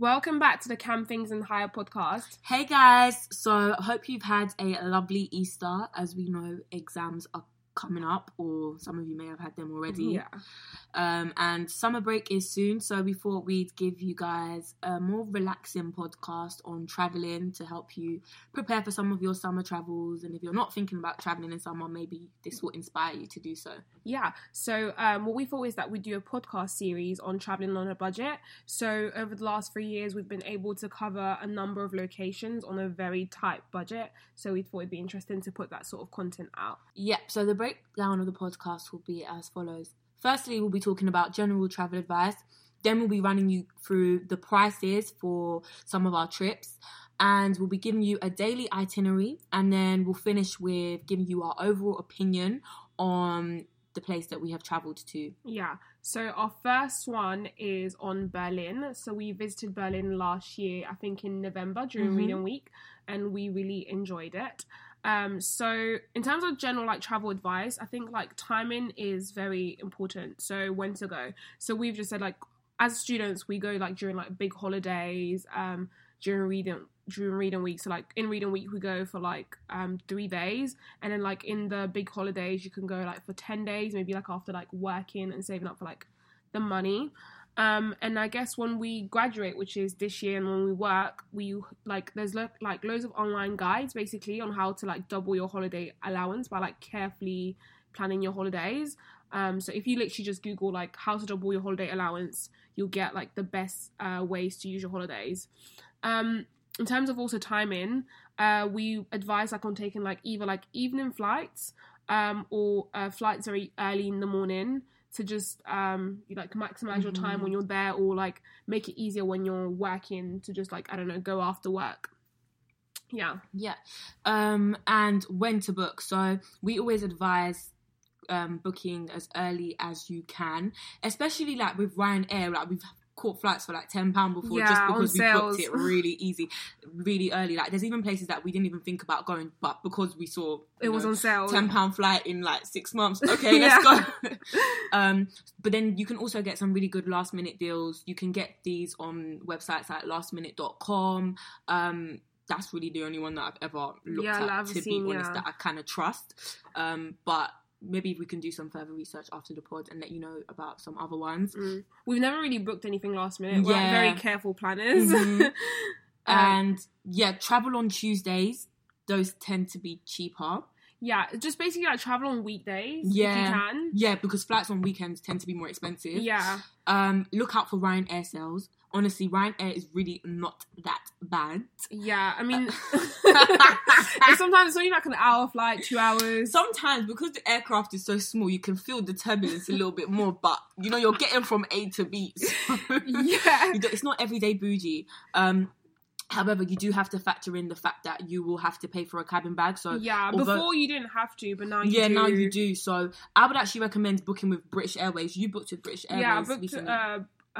Welcome back to the Cam Things and Higher podcast. Hey guys, so I hope you've had a lovely Easter. As we know, exams are coming up, or some of you may have had them already. Yeah. Um, and summer break is soon, so we thought we'd give you guys a more relaxing podcast on traveling to help you prepare for some of your summer travels. And if you're not thinking about traveling in summer, maybe this will inspire you to do so. Yeah. So um, what we thought is that we'd do a podcast series on traveling on a budget. So over the last three years, we've been able to cover a number of locations on a very tight budget. So we thought it'd be interesting to put that sort of content out. Yep, so the breakdown of the podcast will be as follows. Firstly, we'll be talking about general travel advice. Then we'll be running you through the prices for some of our trips. And we'll be giving you a daily itinerary. And then we'll finish with giving you our overall opinion on the place that we have traveled to. Yeah. So our first one is on Berlin. So we visited Berlin last year, I think in November during Mhm. Reading Week, and we really enjoyed it. Um, so in terms of general like travel advice, I think like timing is very important. So when to go. So we've just said like as students we go like during like big holidays, um, during reading during reading week. So like in reading week we go for like um three days, and then like in the big holidays you can go like for ten days, maybe like after like working and saving up for like the money. Um, and I guess when we graduate, which is this year, and when we work, we like there's lo- like loads of online guides basically on how to like double your holiday allowance by like carefully planning your holidays. Um, so if you literally just Google like how to double your holiday allowance, you'll get like the best uh, ways to use your holidays. Um, in terms of also timing, uh, we advise like on taking like either like evening flights um, or uh, flights very early in the morning to just um, you, like maximize your time when you're there or like make it easier when you're working to just like I don't know go after work. Yeah. Yeah. Um, and when to book. So we always advise um, booking as early as you can, especially like with Ryanair. Like we've caught flights for like ten pound before Yeah, just because we booked it really easy, really early. Like there's even places that we didn't even think about going, but because we saw It was know, on sale. ten pound flight in like six months. Okay, let's go. um, but then you can also get some really good last minute deals. You can get these on websites like lastminute.com. Um, that's really the only one that I've ever looked Yeah, at to be honest yeah. that I kind of trust. Um, but maybe we can do some further research after the pod and let you know about some other ones. Mm. We've never really booked anything last minute. We're Yeah. very careful planners. Mhm. Um, and yeah, travel on Tuesdays. Those tend to be cheaper. yeah, just basically like travel on weekdays if Yeah. you can. Yeah, because flights on weekends tend to be more expensive. Yeah. Um, look out for Ryanair sales. Honestly, Ryanair is really not that bad. Yeah. I mean sometimes it's only like an hour flight, two hours. Sometimes because the aircraft is so small, you can feel the turbulence a little bit more. But you know, you're getting from A to B. so Yeah. it's not everyday bougie. Um, however, you do have to factor in the fact that you will have to pay for a cabin bag. So Yeah, although- before you didn't have to, but now you yeah, do. now you do. So I would actually recommend booking with British Airways. You booked with British Airways Yeah, I booked recently.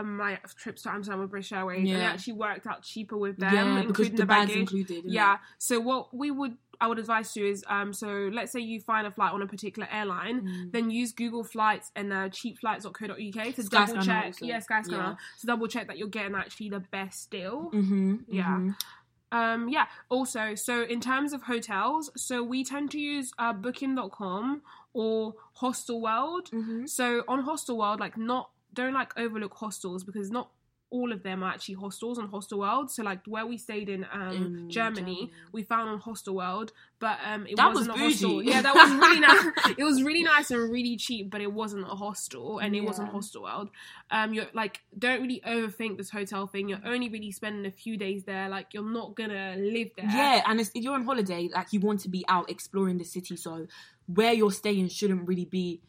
My trips to Amsterdam with British Airways, and it actually worked out cheaper with them, yeah, including the, the, bag's baggage. included. Yeah. it? So what we would I would advise you is um so let's say you find a flight on a particular airline, Mm. then use Google Flights and uh, cheapflights.co.uk to Skyscanner double check. also. Yeah, Skyscanner Yeah. to double check that you're getting actually the best deal. Mm-hmm, Yeah. mhm. Um, yeah. Also, so in terms of hotels, so we tend to use uh, Booking.com or Hostel World. Mhm. So on Hostel World, like not don't like overlook hostels because not all of them are actually hostels on Hostel World. So like where we stayed in um In Germany, Germany. we found on Hostel World, but um it That wasn't was a hostel. Yeah, that was really nice. It was really nice and really cheap, but it wasn't a hostel and it wasn't Hostel World. Um you're like don't really overthink this hotel thing. You're only really spending a few days there. Like you're not gonna live there. Yeah, and it's, if you're on holiday, like you want to be out exploring the city, so where you're staying shouldn't really be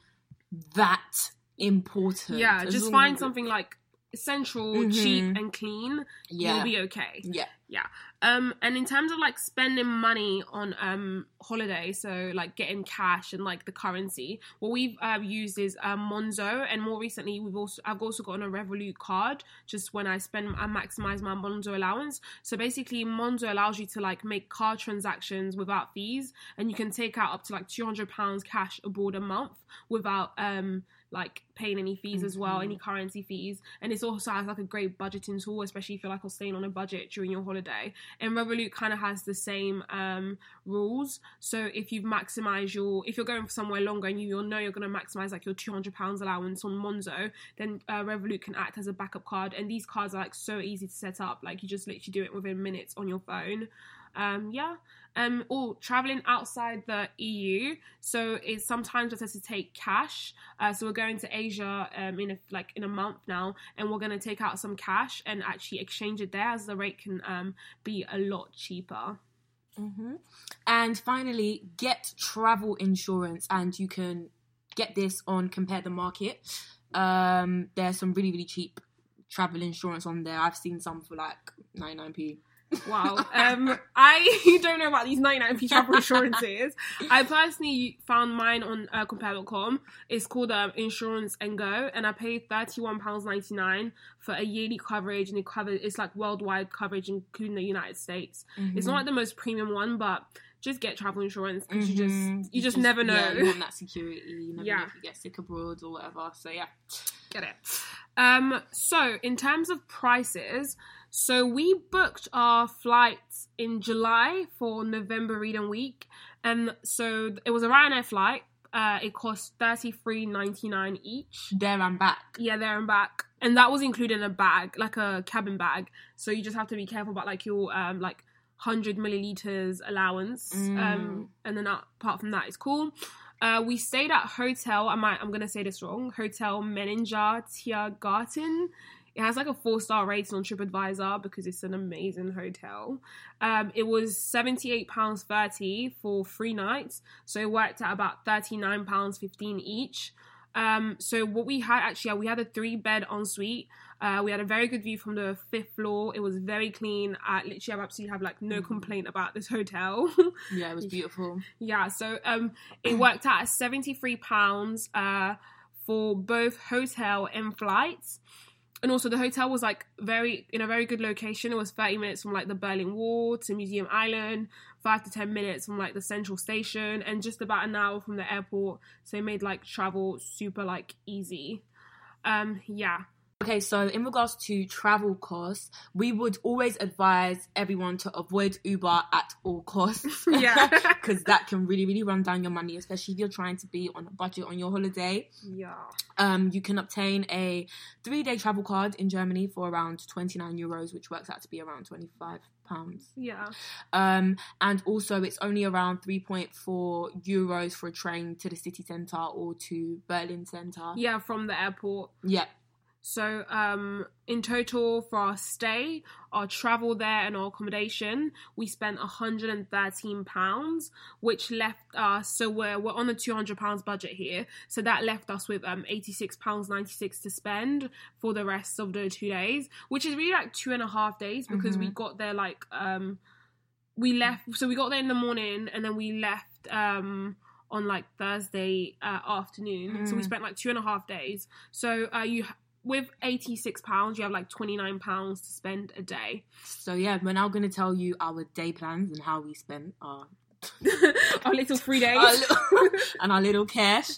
that important. Yeah, As just find something like central, Mhm. cheap, and clean. Yeah, You'll be okay. yeah, Yeah. Um, and in terms of like spending money on um holiday, so like getting cash and like the currency, what we've uh, used is um, Monzo, and more recently we've also I've also gotten a Revolut card. Just when I spend, I maximize my Monzo allowance. So basically, Monzo allows you to like make card transactions without fees, and you can take out up to like two hundred pounds cash abroad a month without um like paying any fees as well, any currency fees. And it's also has like a great budgeting tool, especially if you're like staying on a budget during your holiday. And Revolut kind of has the same um, rules. So if you've maximized your, if you're going for somewhere longer and you you'll know you're going to maximize like your two hundred pounds allowance on Monzo, then uh, Revolut can act as a backup card. And these cards are like so easy to set up. Like you just literally do it within minutes on your phone. Um, yeah. Um, or traveling outside the EU, so it's sometimes better to take cash. Uh, so we're going to Asia um, in a, like in a month now, and we're going to take out some cash and actually exchange it there, as the rate can um, be a lot cheaper. hmm And finally, get travel insurance, and you can get this on Compare the Market. Um, there's some really really cheap travel insurance on there. I've seen some for like 99p. Wow. Um, I don't know about these 99p travel insurances. I personally found mine on uh, compare.com. It's called um, Insurance and Go, and I paid £31.99 for a yearly coverage, and it covers it's like worldwide coverage, including the United States. It's not like the most premium one, but just get travel insurance because you Mhm. just you just never know. Yeah, you want that security. You never know Yeah. if you get sick abroad or whatever. So yeah. Get it. Um, so in terms of prices, so we booked our flights in July for November Reading Week, and so it was a Ryanair flight. Uh, it cost thirty three ninety nine each. There and back. Yeah, there and back, and that was included in a bag, like a cabin bag. So you just have to be careful about like your um like hundred milliliters allowance. Mm. Um, and then apart from that, it's cool. Uh, we stayed at hotel. I might. I'm gonna say this wrong. Hotel Meininger Tiergarten. It has like a four star rating on TripAdvisor because it's an amazing hotel. Um, it was seventy eight pounds thirty for three nights, so it worked out about thirty nine pounds fifteen each. Um, so what we had actually, we had a three bed ensuite. Uh, we had a very good view from the fifth floor. It was very clean. I literally, I absolutely have like no Mhm. complaint about this hotel. Yeah, it was beautiful. Yeah, so um, it worked out at seventy three pounds uh for both hotel and flights, and also the hotel was like very in a very good location. It was thirty minutes from like the Berlin Wall to Museum Island, five to ten minutes from like the central station, and just about an hour from the airport. So it made like travel super like easy. Um, yeah, Okay, so in regards to travel costs, we would always advise everyone to avoid Uber at all costs. Yeah. Because that can really, really run down your money, especially if you're trying to be on a budget on your holiday. yeah, Um, you can obtain a three day travel card in Germany for around 29 euros, which works out to be around 25 pounds. yeah, Um, and also, it's only around 3.4 euros for a train to the city centre or to Berlin centre. yeah. From the airport. Yeah. So, um, in total for our stay, our travel there, and our accommodation, we spent hundred and thirteen pounds, which left us. So we're we're on hundred pounds budget here. So that left us with um eighty six pounds ninety six to spend for the rest of the two days, which is really like two and a half days because we Mhm. got there like um we left. So we got there in the morning, and then we left um on like Thursday uh, afternoon. So we Mm. spent like two and a half days. So uh, you with eighty six pounds, you have like twenty nine pounds to spend a day. So yeah, we're now going to tell you our day plans and how we spent our, Our little three days. our little, and our little cash.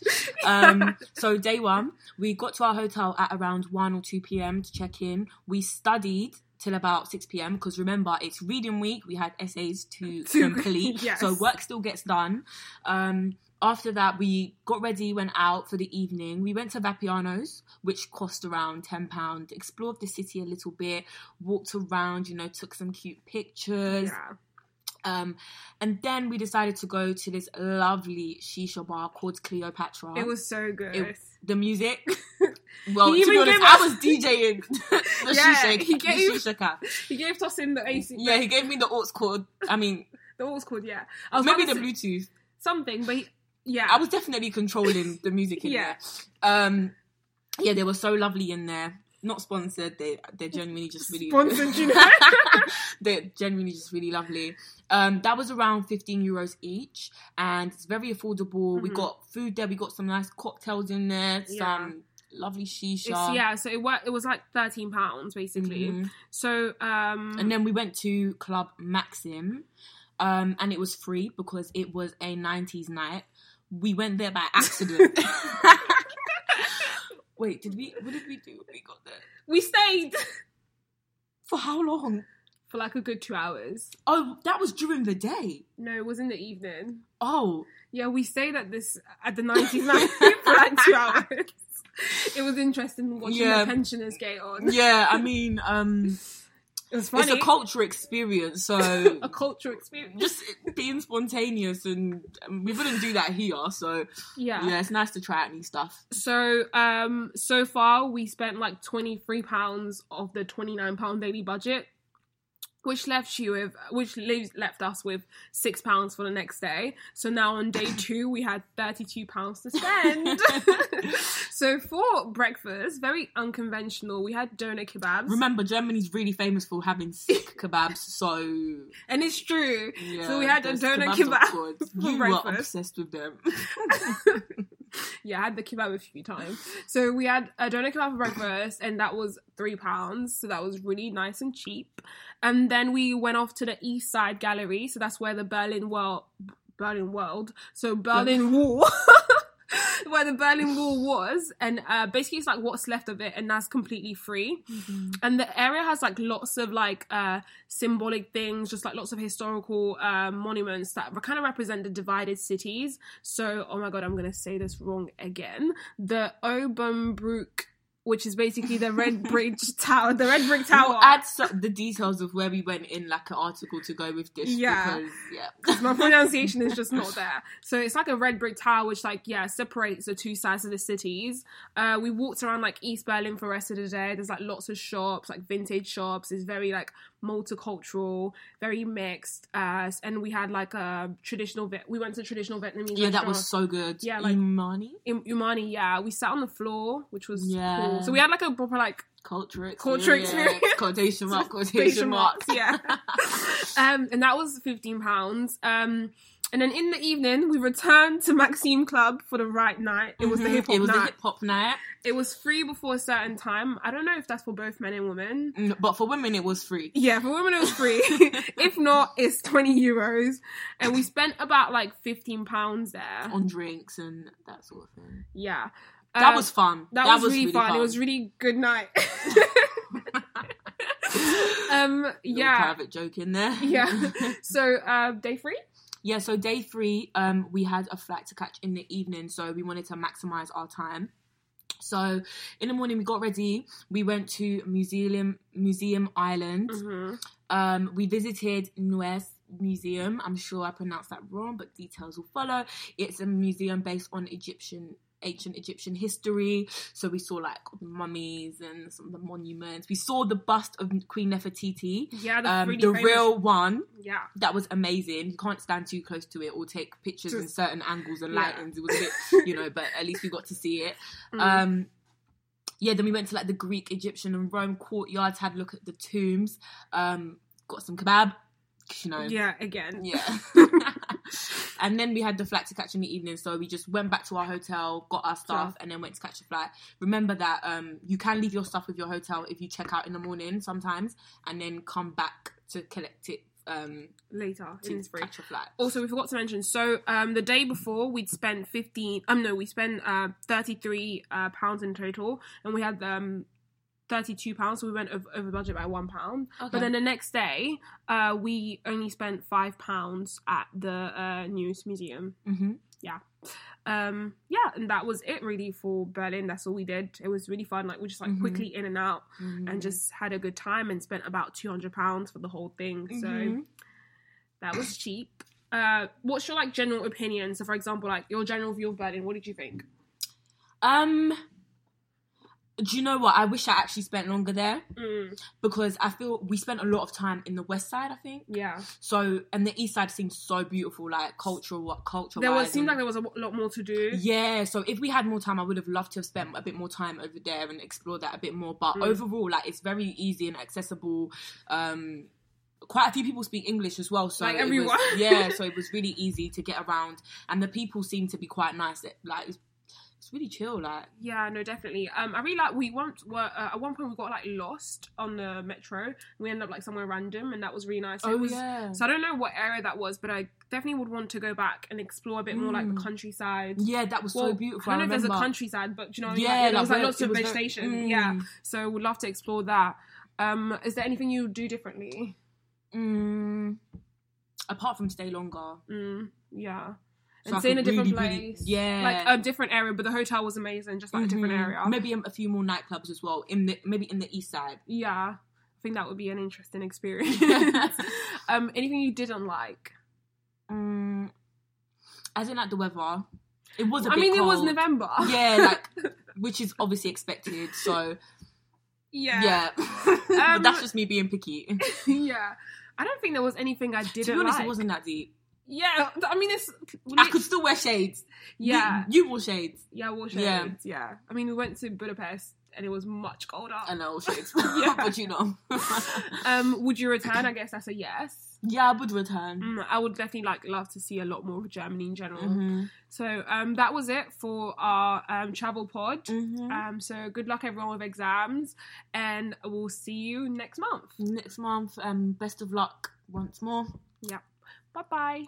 Um, so day one, we got to our hotel at around one or two p.m. to check in. We studied till about six p.m. because remember it's reading week. We had essays to To- complete, yes. so work still gets done. Um, after that, we got ready, went out for the evening. We went to Vapiano's, which cost around £10. Explored the city a little bit, walked around, you know, took some cute pictures. yeah. Um, and then we decided to go to this lovely shisha bar called Cleopatra. It was so good. It- the music. Well, He to be honest, gave I was DJing the Yeah, shisha, he gave- shisha cap. he gave us in the AC. Yeah, he gave me the aux cord. I mean, the was called yeah. I was maybe the Bluetooth. something, but he, yeah, I was definitely controlling the music in Yeah. there. Um, yeah, they were so lovely in there. Not sponsored. They they're genuinely just really Sponsored, you know? they're genuinely just really lovely. Um, that was around fifteen euros each, and it's very affordable. We Mhm. got food there. We got some nice cocktails in there. Yeah. Some lovely shisha. It's, yeah. So it. It was like thirteen pounds basically. Mhm. So um, And then we went to Club Maxim, um, and it was free because it was a 90s night. We went there by accident. Wait, did we? What did we do we got there? We stayed For how long? for like a good two hours. Oh, that was during the day. No, it was in the evening. Oh, Yeah, we stayed at this at the 99 for like two hours. It was interesting watching Yeah. the pensioners get on. yeah. I mean, um, It was funny. it's a culture experience, so a culture experience. just being spontaneous, and um, we wouldn't do that here. So Yeah. yeah, it's nice to try out new stuff. So um so far we spent like twenty three pounds of the twenty nine pound daily budget, which left you with which leaves left us with six pounds for the next day. So now on day two we had thirty two pounds to spend. so for breakfast, very unconventional. We had doner kebabs, Remember, Germany's really famous for having sick kebabs, so and it's true. yeah. So we had a doner kebab You were obsessed with them. yeah, I had the kebab a few times. So we had a doner kebab for breakfast, and that was three pounds. So that was really nice and cheap. And then we went off to the East Side Gallery. So that's where the Berlin World, Berlin World, so Berlin Wall. Where the Berlin Wall was, and uh, basically it's like what's left of it, and that's completely free. And the area has like lots of like uh, symbolic things, just like lots of historical uh, monuments that kind of represent the divided cities. So, oh my god, I'm gonna say this wrong again. The Obenbruck, which is basically the Red Bridge Tower, the Red Brick Tower. We'll add so- the details of where we went in like an article to go with this. Yeah. Because, yeah. my pronunciation is just not there. So it's like a red brick tower, which like yeah separates the two sides of the cities. Uh, we walked around like East Berlin for the rest of the day. There's like lots of shops, like vintage shops. It's very like multicultural, very mixed. Uh, and we had like a traditional. We went to traditional Vietnamese. Yeah, that was so good. Yeah, like- Imani in Umani. Yeah, we sat on the floor, which was Yeah. cool. So we had like a proper like culture experience. Culture experience. Quotation mark, quotation marks. yeah. um, and that was fifteen pounds. Um, and then in the evening, we returned to Maxime Club for the right night. It was the Mhm. hip hop It was night. the hip hop night. it was free before a certain time. I don't know if that's for both men and women. Mm, But for women, it was free. Yeah, for women it was free. if not, it's twenty euros. And we spent about like fifteen pounds there. On drinks and that sort of thing. Yeah, That Um, was fun. that, was, really, fun. It was really good night. um, yeah, private joke in there. yeah. So uh, day three. Yeah, so day three, um, we had a flight to catch in the evening, so we wanted to maximize our time. So in the morning, we got ready. We went to Museum Museum Island. Mm-hmm. Um, we visited Nuez Museum. I'm sure I pronounced that wrong, but details will follow. It's a museum based on Egyptian ancient Egyptian history. So we saw like mummies and some of the monuments. We saw the bust of Queen Nefertiti, Yeah, the, um, really the real one. Yeah, That was amazing. You can't stand too close to it or take pictures in certain angles and Yeah. lightings. It was a bit, you know, but at least we got to see it. Mm. Um, yeah, then we went to like the Greek, Egyptian, and Rome courtyards. Had a look at the tombs. Um, got some kebab. You know, yeah. Again, yeah. and then we had the flight to catch in the evening, so we just went back to our hotel, got our stuff, and then went to catch a flight. Remember that um, you can leave your stuff with your hotel if you check out in the morning sometimes, and then come back to collect it um, later to in catch a flight. Also, we forgot to mention. So, um, the day before, we'd spent fifteen. Um, no, we spent uh thirty-three uh, pounds in total, and we had um thirty-two pounds. So we went over, budget by one pound. But then the next day, uh, we only spent five pounds at the uh, News Museum. hmm Um, yeah, and that was it really for Berlin. That's all we did. It was really fun. Like we just like Mhm. quickly in and out, Mm-hmm. and just had a good time, and spent about two hundred pounds for the whole thing. So Mhm. that was cheap. Uh, what's your like general opinion? So, for example, like your general view of Berlin. What did you think? Um, do you know what? I wish I actually spent longer there Mm, because I feel we spent a lot of time in the west side. I think yeah, so, and the east side seems so beautiful, like cultural, what culture. there was seemed like there was a lot more to do. Yeah, so if we had more time, I would have loved to have spent a bit more time over there and explored that a bit more. But Mm. overall, like it's very easy and accessible. Um, quite a few people speak English as well, so Like it was- yeah, so it was really easy to get around, and the people seem to be quite nice. Like it's really chill. Like, Yeah, no, definitely. Um, I really like. We once were uh, at one point we got like lost on the metro. We ended up like somewhere random, and that was really nice. oh it was, yeah, So I don't know what area that was, but I definitely would want to go back and explore a bit more like the Mm. countryside. yeah, that was Well, so beautiful. I don't know if there's a countryside, but you know, Yeah, like, yeah, there was like lots of was very- vegetation. Mm. Yeah, so would love to explore that. Um, is there anything you do differently? Mm, apart from stay longer, Mm, yeah. So And stay in a different really, really- place. yeah. Like a different area, but the hotel was amazing, just like a different Mhm. area. Maybe a, few more nightclubs as well. In the maybe in the east side. Yeah. I think that would be an interesting experience. um, anything you didn't like? Mm, I didn't like the weather. It was a I mean, it was. November. Yeah, like which is obviously expected. So yeah. yeah, but Um, that's just me being picky. yeah. I don't think there was anything I didn't to be honest, like. it wasn't that deep. Yeah, I mean, it's I could still wear shades. You- yeah, you, wore shades. yeah, I wore Yeah. shades. Yeah. I mean, we went to Budapest and it was much colder. I know shades, Yeah. but you know. Um, would you return? I guess that's a yes. yeah, I would return. Mm, I would definitely like love to see a lot more of Germany in general. Mhm. So um, that was it for our um, travel pod. Mhm. Um, so good luck everyone with exams, and we'll see you next month. Next month, um, best of luck once more. Yeah. Bye bye.